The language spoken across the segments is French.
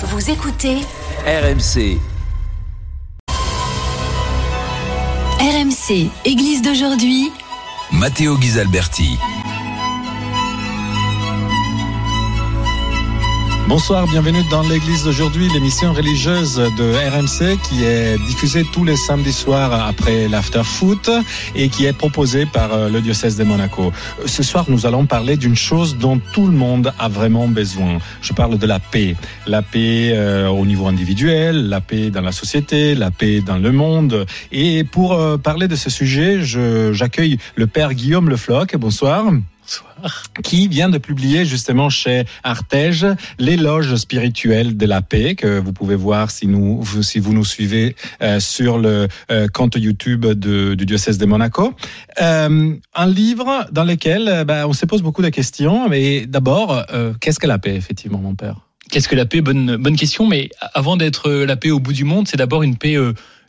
Vous écoutez RMC. RMC, Église d'aujourd'hui. Matteo Ghisalberti. Bonsoir, bienvenue dans l'église d'aujourd'hui, l'émission religieuse de RMC qui est diffusée tous les samedis soirs après l'after foot et qui est proposée par euh, le diocèse de Monaco. Ce soir, nous allons parler d'une chose dont tout le monde a vraiment besoin. Je parle de la paix. La paix euh, au niveau individuel, la paix dans la société, la paix dans le monde. Et pour euh, parler de ce sujet, je- j'accueille le père Guillaume Lefloc. Bonsoir. Qui vient de publier justement chez Artege l'éloge spirituel de la paix que vous pouvez voir si nous si vous nous suivez euh, sur le euh, compte YouTube du diocèse de Monaco. Euh, un livre dans lequel ben, on se pose beaucoup de questions. Mais d'abord, qu'est-ce que la paix effectivement, mon père? Qu'est-ce que la paix? Bonne, bonne question, mais avant d'être la paix au bout du monde, c'est d'abord une paix,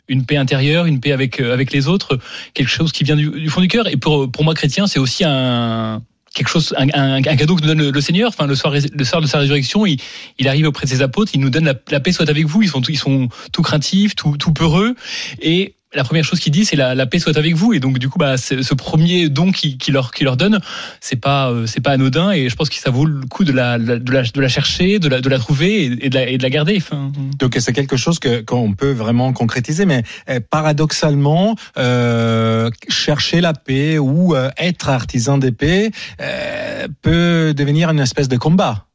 une paix intérieure, une paix avec, avec les autres, quelque chose qui vient du, du fond du cœur. Et pour, pour moi, chrétien, c'est aussi un quelque chose, un, un- un cadeau que nous donne le, Seigneur. Enfin, le soir, le soir de sa résurrection, il, il arrive auprès de ses apôtres, il nous donne la, la paix soit avec vous. Ils sont, ils sont tout craintifs, tout, tout peureux, et la première chose qu'il dit, c'est la, la paix soit avec vous. Et donc, du coup, bah, ce premier don qu'il qui leur, qui leur donne, c'est pas, euh, c'est pas anodin. Et je pense que ça vaut le coup de la, de la, de la chercher, de la, de la trouver et, de, la, et de la garder. Enfin, Donc c'est quelque chose que qu'on peut vraiment concrétiser, mais euh, paradoxalement, euh, chercher la paix ou euh, être artisan des paix euh, peut devenir une espèce de combat.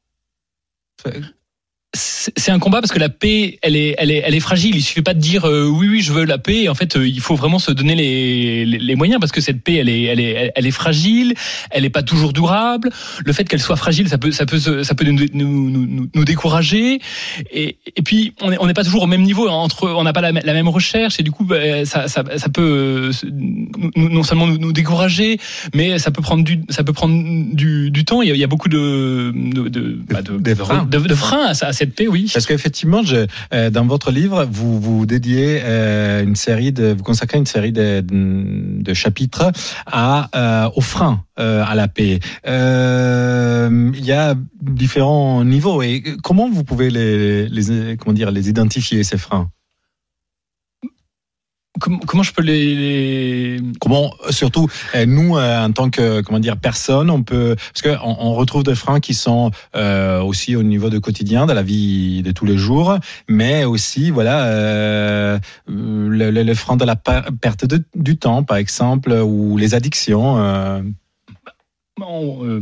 C'est un combat parce que la paix, elle est, elle est, elle est fragile. Il suffit pas de dire euh, oui, oui, je veux la paix. En fait, euh, il faut vraiment se donner les, les, les moyens parce que cette paix, elle est, elle est, elle est fragile. Elle est pas toujours durable. Le fait qu'elle soit fragile, ça peut, ça peut, ça peut nous, nous, nous, nous décourager. Et, et puis, on n'est on n'est pas toujours au même niveau. Entre, on n'a pas la, la même recherche et du coup, bah, ça, ça, ça peut euh, non seulement nous, nous décourager, mais ça peut prendre du, ça peut prendre du, du temps. Il y a, il y a beaucoup de, de, de, bah, de, freins. à, ça- à cette Parce qu'effectivement, euh, dans votre livre, vous vous dédiez euh, une série de, vous consacrez une série de, de chapitres à euh, aux freins euh, à la paix. Euh, il y a différents niveaux. Et comment vous pouvez les, les comment dire les identifier ces freins? Comment, comment je peux les, les- Comment, surtout euh, nous, euh, en tant que comment dire personne, on peut parce que on, on retrouve des freins qui sont euh, aussi au niveau du quotidien, de la vie de tous les jours, mais aussi voilà euh, le, le, le frein de la per- perte de- du temps, par exemple, ou les addictions. euh. euh,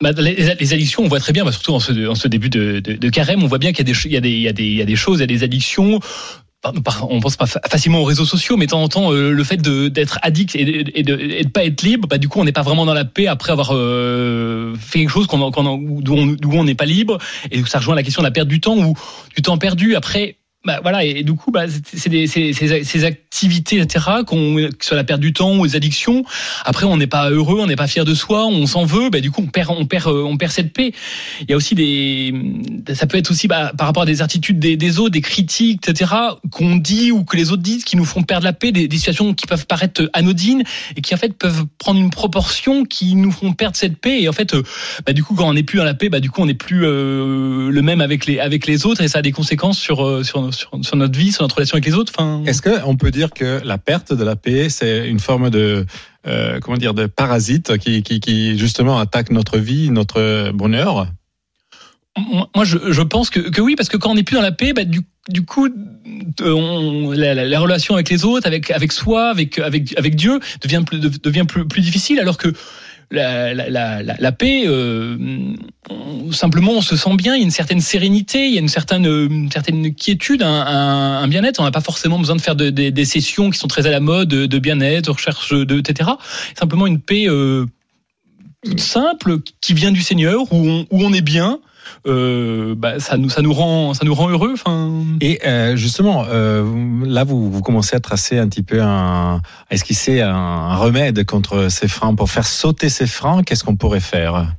bah, les, addictions, on voit très bien, bah, surtout en ce, début de, de, de carême, on voit bien qu'il y y y a des choses, il y a des addictions. On pense pas fa- facilement aux réseaux sociaux, mais de temps en temps, euh, le fait d'être addict et de, et pas être libre, bah, du coup, on n'est pas vraiment dans la paix après avoir euh, fait quelque chose qu'on, on n'est pas libre. Et ça rejoint la question de la perte du temps ou du temps perdu. Après, bah, voilà, et, du coup, bah, c'est des- ces activités, etc., qu'on, que soit la perte du temps ou les addictions, après, on n'est pas heureux, on n'est pas fier de soi, on s'en veut, bah, du coup, on perd, on perd, euh, on perd cette paix. Il y a aussi des, ça peut être aussi bah, par rapport à des attitudes des, des autres, des critiques, etc., qu'on dit ou que les autres disent, qui nous font perdre la paix, des, des situations qui peuvent paraître anodines et qui en fait peuvent prendre une proportion qui nous font perdre cette paix. Et en fait, euh, bah, du coup, quand on n'est plus dans la paix, bah, du coup, on n'est plus euh, le même avec les avec les autres et ça a des conséquences sur euh, sur sur, notre vie, sur notre relation avec les autres. Est-ce que on peut dire que la perte de la paix, c'est une forme de euh, comment dire de parasite qui, qui justement attaque notre vie, notre bonheur? Moi, je, pense que, oui, parce que quand on n'est plus dans la paix, bah, du, coup, euh, on, la, la, la relation avec les autres, avec, soi, avec, Dieu, devient, plus, difficile, alors que la, paix, euh, simplement, on se sent bien, il y a une certaine sérénité, il y a une certaine, certaine quiétude, un, bien-être. On n'a pas forcément besoin de faire de- des- sessions qui sont très à la mode, de, bien-être, de recherche, de, etc. Simplement une paix euh, toute simple qui vient du Seigneur, où on est bien. Euh, bah, ça nous ça nous rend ça nous rend heureux enfin Et euh, justement, euh, là, vous, vous commencez à tracer un petit peu un, à esquisser un, un remède contre ces freins. Pour faire sauter ces freins, qu'est-ce qu'on pourrait faire?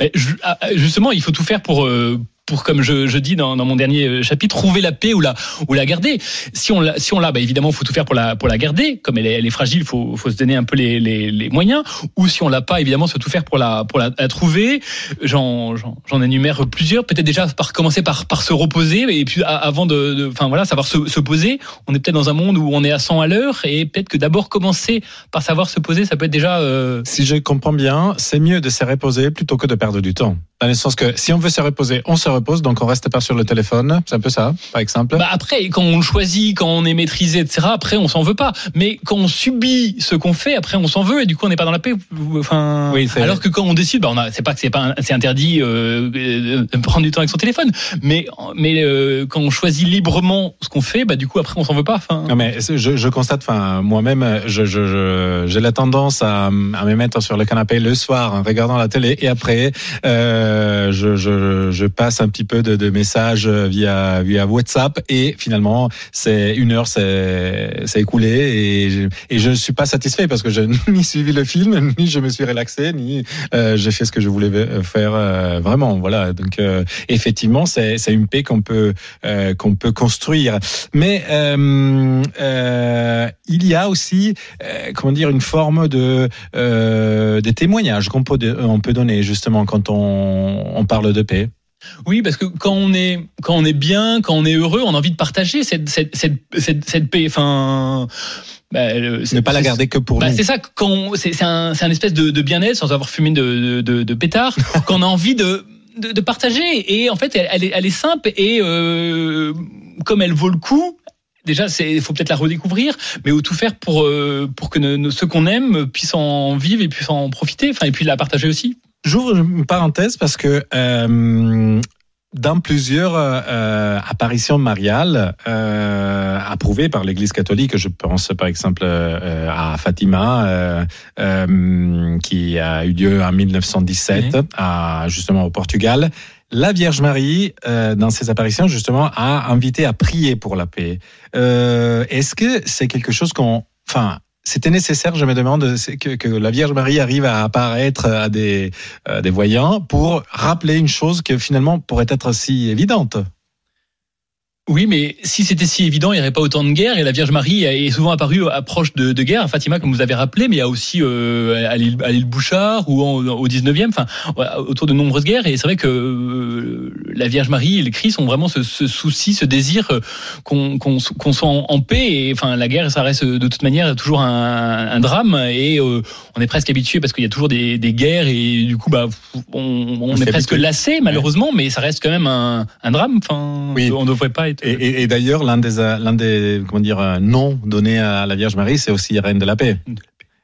Mais ah, justement, il faut tout faire pour euh, pour comme je, je dis dans, dans, mon dernier euh, chapitre, trouver la paix ou la ou la garder. Si on l'a, si on l'a, bah évidemment, faut tout faire pour la pour la garder. Comme elle est, fragile, faut faut se donner un peu les, les, les moyens. Ou si on l'a pas, évidemment, faut tout faire pour la pour la, la trouver. J'en j'en énumère plusieurs. Peut-être déjà par commencer par par se reposer et puis avant de, enfin voilà, savoir se, se poser. On est peut-être dans un monde où on est à 100 à l'heure et peut-être que d'abord commencer par savoir se poser, ça peut être déjà. Euh... Si je comprends bien, c'est mieux de se reposer plutôt que de perdre du temps. Dans le sens que si on veut se reposer, on se repose, donc on reste pas sur le téléphone. C'est un peu ça, par exemple. Bah après, quand on choisit, quand on est maîtrisé, etc. Après, on s'en veut pas. Mais quand on subit ce qu'on fait, après, on s'en veut et du coup, on n'est pas dans la paix. Enfin, oui, alors que quand on décide, bah, on a, c'est pas que c'est pas, c'est interdit euh, de prendre du temps avec son téléphone. Mais mais euh, quand on choisit librement ce qu'on fait, bah du coup, après, on s'en veut pas. Enfin. Non mais je, je constate, enfin, moi-même, je, je, je, j'ai la tendance à, à me mettre sur le canapé le soir en regardant la télé et après. Euh, je, je, je, passe un petit peu de, de, messages via, via WhatsApp et finalement, c'est une heure c'est écoulé et je, et je ne suis pas satisfait parce que je ni suivi le film, ni je me suis relaxé, ni euh, j'ai fait ce que je voulais faire euh, vraiment. Voilà. Donc, euh, effectivement, c'est une paix qu'on peut, euh, qu'on peut construire. Mais euh, il y a aussi, comment dire, une forme de, de témoignage qu'on peut, on peut donner justement quand on, on parle de paix. Oui, parce que quand on est quand on est bien, quand on est heureux, on a envie de partager cette cette cette cette, cette paix. Enfin. Bah, ne pas la garder que pour bah, nous. C'est ça, quand c'est un, un espèce de, de bien-être sans avoir fumé de, de, de pétard, qu'on a envie de, de, de, partager. Et en fait, elle, elle, est, elle est simple et euh, comme elle vaut le coup, déjà, il faut peut-être la redécouvrir, mais tout faire pour, euh, pour que ne, ceux qu'on aime puissent en vivre et puissent en profiter, enfin, et puis la partager aussi. J'ouvre une parenthèse parce que euh, dans plusieurs euh, apparitions mariales euh, approuvées par l'Église catholique, je pense par exemple euh, à Fatima, euh, qui a eu lieu en 1917, mmh. à, justement au Portugal. La Vierge Marie, dans ses apparitions, justement, a invité à prier pour la paix. Est-ce que c'est quelque chose qu'on, enfin, c'était nécessaire, je me demande, que, la Vierge Marie arrive à apparaître à des, à des voyants pour rappeler une chose que finalement pourrait être si évidente. Oui, mais si c'était si évident, il n'y aurait pas autant de guerres. Et la Vierge Marie est souvent apparue à proche de, de guerre. Fatima, comme vous avez rappelé, mais il y a aussi euh, à l'île Bouchard ou en, au 19e, enfin, autour de nombreuses guerres. Et c'est vrai que euh, la Vierge Marie et le Christ ont vraiment ce, ce souci, ce désir euh, qu'on qu qu soit en, en, paix. Et enfin, la guerre, ça reste de toute manière toujours un, un drame. Et euh, on est presque habitué parce qu'il y a toujours des, des, guerres. Et du coup, bah, on, on, est presque lassé, malheureusement, mais ça reste quand même un, un drame. Enfin, oui. on ne devrait pas être et, et, et d'ailleurs, l'un des, l'un des comment dire, noms donnés à la Vierge Marie, c'est aussi Reine de la Paix.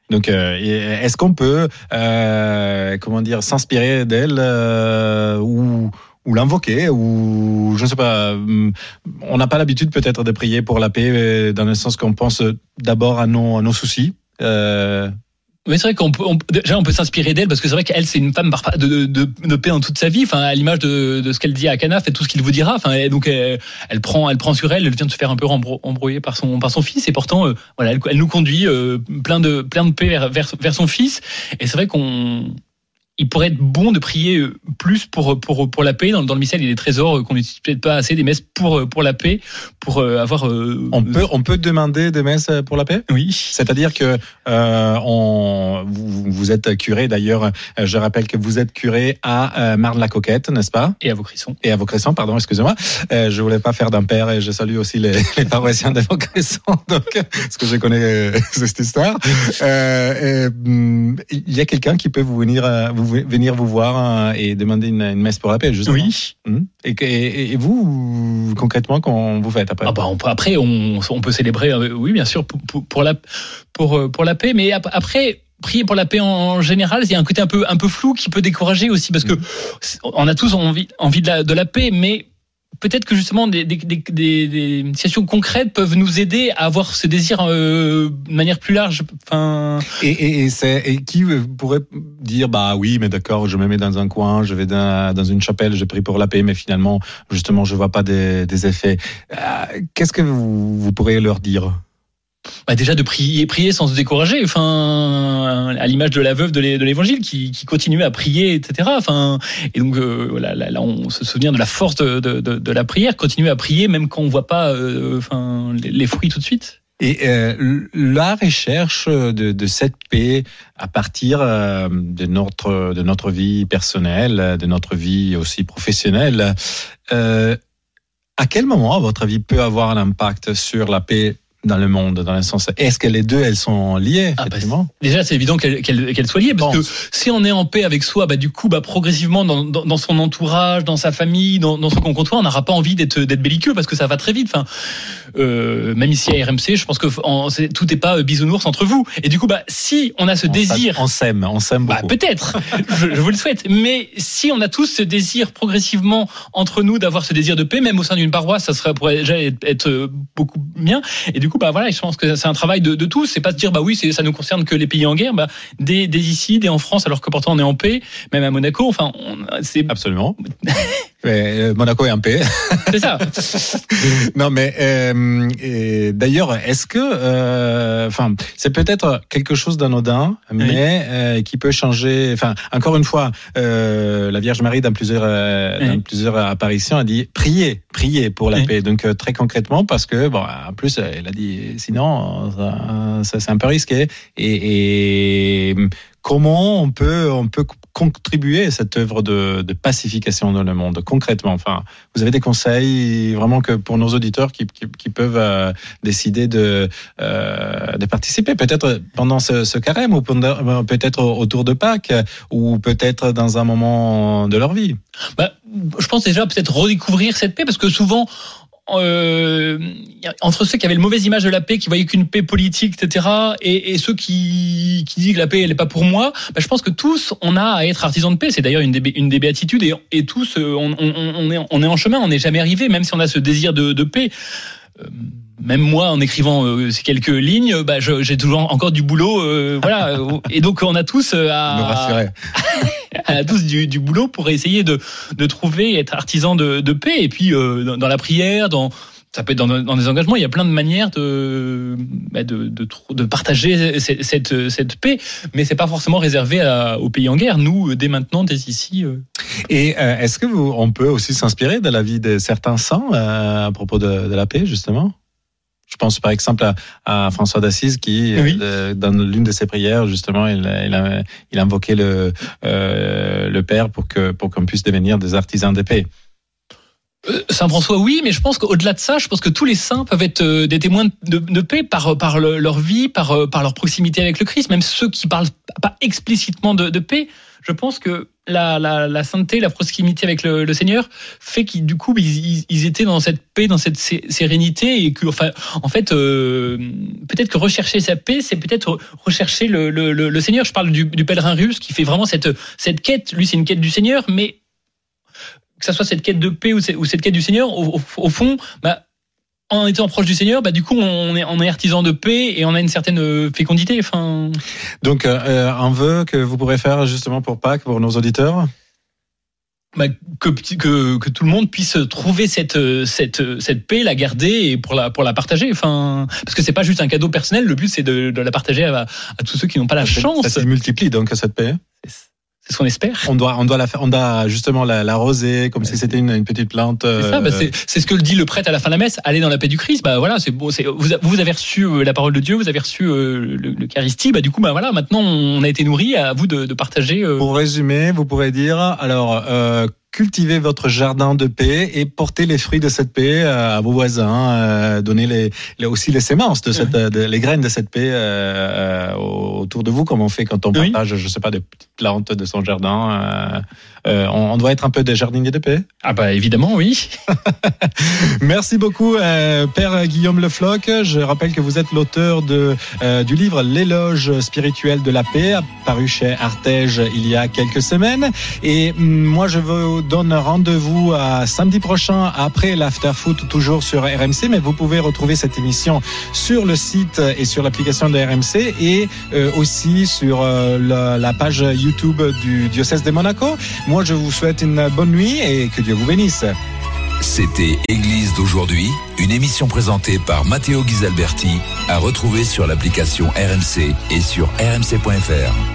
Donc, euh, est-ce qu'on peut, euh, comment dire, s'inspirer d'elle euh, ou ou l'invoquer ou je ne sais pas on n'a pas l'habitude peut-être de prier pour la paix dans le sens qu'on pense d'abord à nos à nos soucis oui, c'est vrai qu'on peut, déjà on peut s'inspirer d'elle parce que c'est vrai qu'elle c'est une femme de, de, paix en toute sa vie, enfin à l'image de, ce qu'elle dit à Cana, fait tout ce qu'il vous dira. Enfin donc elle, elle, prend, elle prend sur elle, elle vient de se faire un peu embrouiller par son par son fils et pourtant euh, voilà, elle, elle, nous conduit euh, plein de plein de paix vers, vers, vers son fils. Et c'est vrai qu'on il pourrait être bon de prier plus pour pour pour la paix. Dans, dans le missel il y a des trésors qu'on n'utilise peut-être pas assez des messes pour pour la paix pour avoir on peut on peut demander des messes pour la paix? Oui. C'est-à-dire que euh, on vous, vous êtes curé d'ailleurs je rappelle que vous êtes curé à Marne la Coquette n'est-ce pas? Et à vos crissons et à vos crissons pardon excusez-moi. Euh, je voulais pas faire d'impair et je salue aussi les, les paroissiens de donc parce que je connais cette histoire. Euh, et, il y a quelqu'un qui peut vous venir vous venir vous voir et demander une, une messe pour la paix, justement. Oui. Et, et, et vous, concrètement, quand vous faites après? Ah bah on, Après, on, on, peut célébrer, oui, bien sûr, pour, pour, la, pour, pour la paix, mais après prier pour la paix en général, il y a un côté un peu un peu flou qui peut décourager aussi parce que on a tous envie envie de la, de la paix, mais peut-être que justement des, situations concrètes peuvent nous aider à avoir ce désir euh, de manière plus large. Et, qui pourrait dire bah oui mais d'accord je me mets dans un coin je vais dans, une chapelle je prie pour la paix mais finalement justement je vois pas des, des effets. Euh, Qu'est-ce que vous, vous pourrez leur dire? Bah, déjà de prier, sans se décourager. Enfin, à l'image de la veuve de l'Évangile qui, qui continuait à prier, etc. Enfin, et donc euh, là, on se souvient de la force de, de, la prière, continuer à prier même quand on voit pas, euh, enfin, les, fruits tout de suite. Et euh, la recherche de, cette paix à partir euh, de notre de notre vie personnelle, de notre vie aussi professionnelle, à quel moment, à votre avis, peut avoir un impact sur la paix dans le monde, dans le sens. Est-ce que les deux, elles sont liées ah, bah, Déjà, c'est évident qu'elles qu soient liées, parce que si on est en paix avec soi, bah, du coup, bah, progressivement, dans, dans, dans son entourage, dans sa famille, dans, dans ce qu'on côtoie, on n'aura pas envie d'être belliqueux, parce que ça va très vite. Enfin, euh, même ici à RMC, je pense que en, tout n'est pas euh, bisounours entre vous. Et du coup, bah, si on a ce désir, on s'aime, on s'aime bah, beaucoup. Peut-être, je, je, vous le souhaite. Mais si on a tous ce désir progressivement entre nous d'avoir ce désir de paix, même au sein d'une paroisse, ça serait pourrait déjà être, être beaucoup bien. Et du du coup, bah voilà, je pense que c'est un travail de, de tous. C'est pas de dire, bah oui, ça nous concerne que les pays en guerre. Bah, dès, dès ici, dès en France, alors que pourtant on est en paix, même à Monaco. Enfin, c'est absolument. Euh, Monaco est en paix. C'est ça. non, mais euh, d'ailleurs, est-ce que, euh, enfin, c'est peut-être quelque chose d'anodin, mais euh, qui peut changer. Enfin, encore une fois, euh, la Vierge Marie dans plusieurs dans plusieurs apparitions a dit priez, priez pour la paix. Donc très concrètement, parce que bon, en plus, elle a dit sinon, ça, c'est un peu risqué. Et, et comment on peut on peut contribuer à cette œuvre de, pacification dans le monde concrètement Enfin, vous avez des conseils vraiment que pour nos auditeurs qui, qui, peuvent euh, décider de, euh, de participer, peut-être pendant ce, carême ou peut-être autour de Pâques ou peut-être dans un moment de leur vie? Bah, je pense déjà peut-être redécouvrir cette paix parce que souvent euh, entre ceux qui avaient le mauvaise image de la paix, qui voyaient qu'une paix politique, etc., et, et ceux qui, qui disent que la paix elle n'est pas pour moi, bah, je pense que tous on a à être artisans de paix. C'est d'ailleurs une des, une des béatitudes, et, et tous euh, on, on, on, est, on est en chemin, on n'est jamais arrivé, même si on a ce désir de, de paix. Euh, même moi, en écrivant euh, ces quelques lignes, bah, j'ai toujours encore du boulot, voilà. et donc on a tous à, à tous du, du, boulot pour essayer de, de trouver, être artisan de, de paix. Et puis dans, dans, la prière, dans ça peut être dans, des engagements. Il y a plein de manières de bah, de, de, partager cette, cette, paix, mais c'est pas forcément réservé aux pays en guerre. Nous, dès maintenant, dès ici. Et est-ce que vous, on peut aussi s'inspirer de la vie de certains saints à propos de, de la paix, justement? Je pense par exemple à, François d'Assise qui, euh, dans l'une de ses prières, justement, il, il, a, il a invoqué le, euh, le Père pour que pour qu'on puisse devenir des artisans de paix. Euh, Saint François, oui, mais je pense qu'au-delà de ça, je pense que tous les saints peuvent être des témoins de, de paix par, par leur vie, par, par leur proximité avec le Christ, même ceux qui parlent pas explicitement de, de paix je pense que la, la, la sainteté, la proximité avec le, Seigneur fait qu'ils du coup ils, étaient dans cette paix, dans cette sérénité et que enfin en fait euh, peut-être que rechercher sa paix, c'est peut-être rechercher le, le, Seigneur. Je parle du, pèlerin russe qui fait vraiment cette cette quête. Lui, c'est une quête du Seigneur, mais que ça soit cette quête de paix ou, cette quête du Seigneur, au, au, au fond, bah en étant proche du Seigneur, bah du coup on est on est artisan de paix et on a une certaine euh, fécondité. Enfin. Donc euh, un vœu que vous pourrez faire justement pour Pâques pour nos auditeurs? Bah, que, que, que tout le monde puisse trouver cette cette cette paix, la garder et pour la pour la partager. Enfin, parce que c'est pas juste un cadeau personnel. Le but c'est de, de la partager à, à tous ceux qui n'ont pas la chance. Ça se multiplie donc cette paix. C'est ce qu'on espère. On doit, on doit la faire, on doit justement l'arroser comme si c'était une, une, petite plante. C'est ça, bah c'est ce que le dit le prêtre à la fin de la messe. Aller dans la paix du Christ. Bah voilà, c'est bon. Vous, vous avez reçu euh, la parole de Dieu, vous avez reçu euh, l'Eucharistie. Bah du coup, bah voilà, maintenant on a été nourri. À vous de, de partager. Euh. Pour résumer, vous pourrez dire alors. Euh, cultivez votre jardin de paix et portez les fruits de cette paix à vos voisins, donnez les, aussi les sémences de cette, les graines de cette paix euh, autour de vous, comme on fait quand on partage, je sais pas, des petites plantes de son jardin. Euh, on, doit être un peu des jardiniers de paix. Ah bah évidemment, oui. Merci beaucoup, euh, Père Guillaume Lefloc. Je rappelle que vous êtes l'auteur de euh, du livre L'éloge spirituel de la paix, paru chez Artege il y a quelques semaines. Et mm, moi, je vous donne rendez-vous à samedi prochain après l'after foot, toujours sur RMC. Mais vous pouvez retrouver cette émission sur le site et sur l'application de RMC et aussi sur la, la page YouTube du diocèse de Monaco. Moi, je vous souhaite une bonne nuit et que Dieu vous bénisse. C'était Église d'aujourd'hui, une émission présentée par Matteo Ghisalberti, à retrouver sur l'application RMC et sur rmc.fr.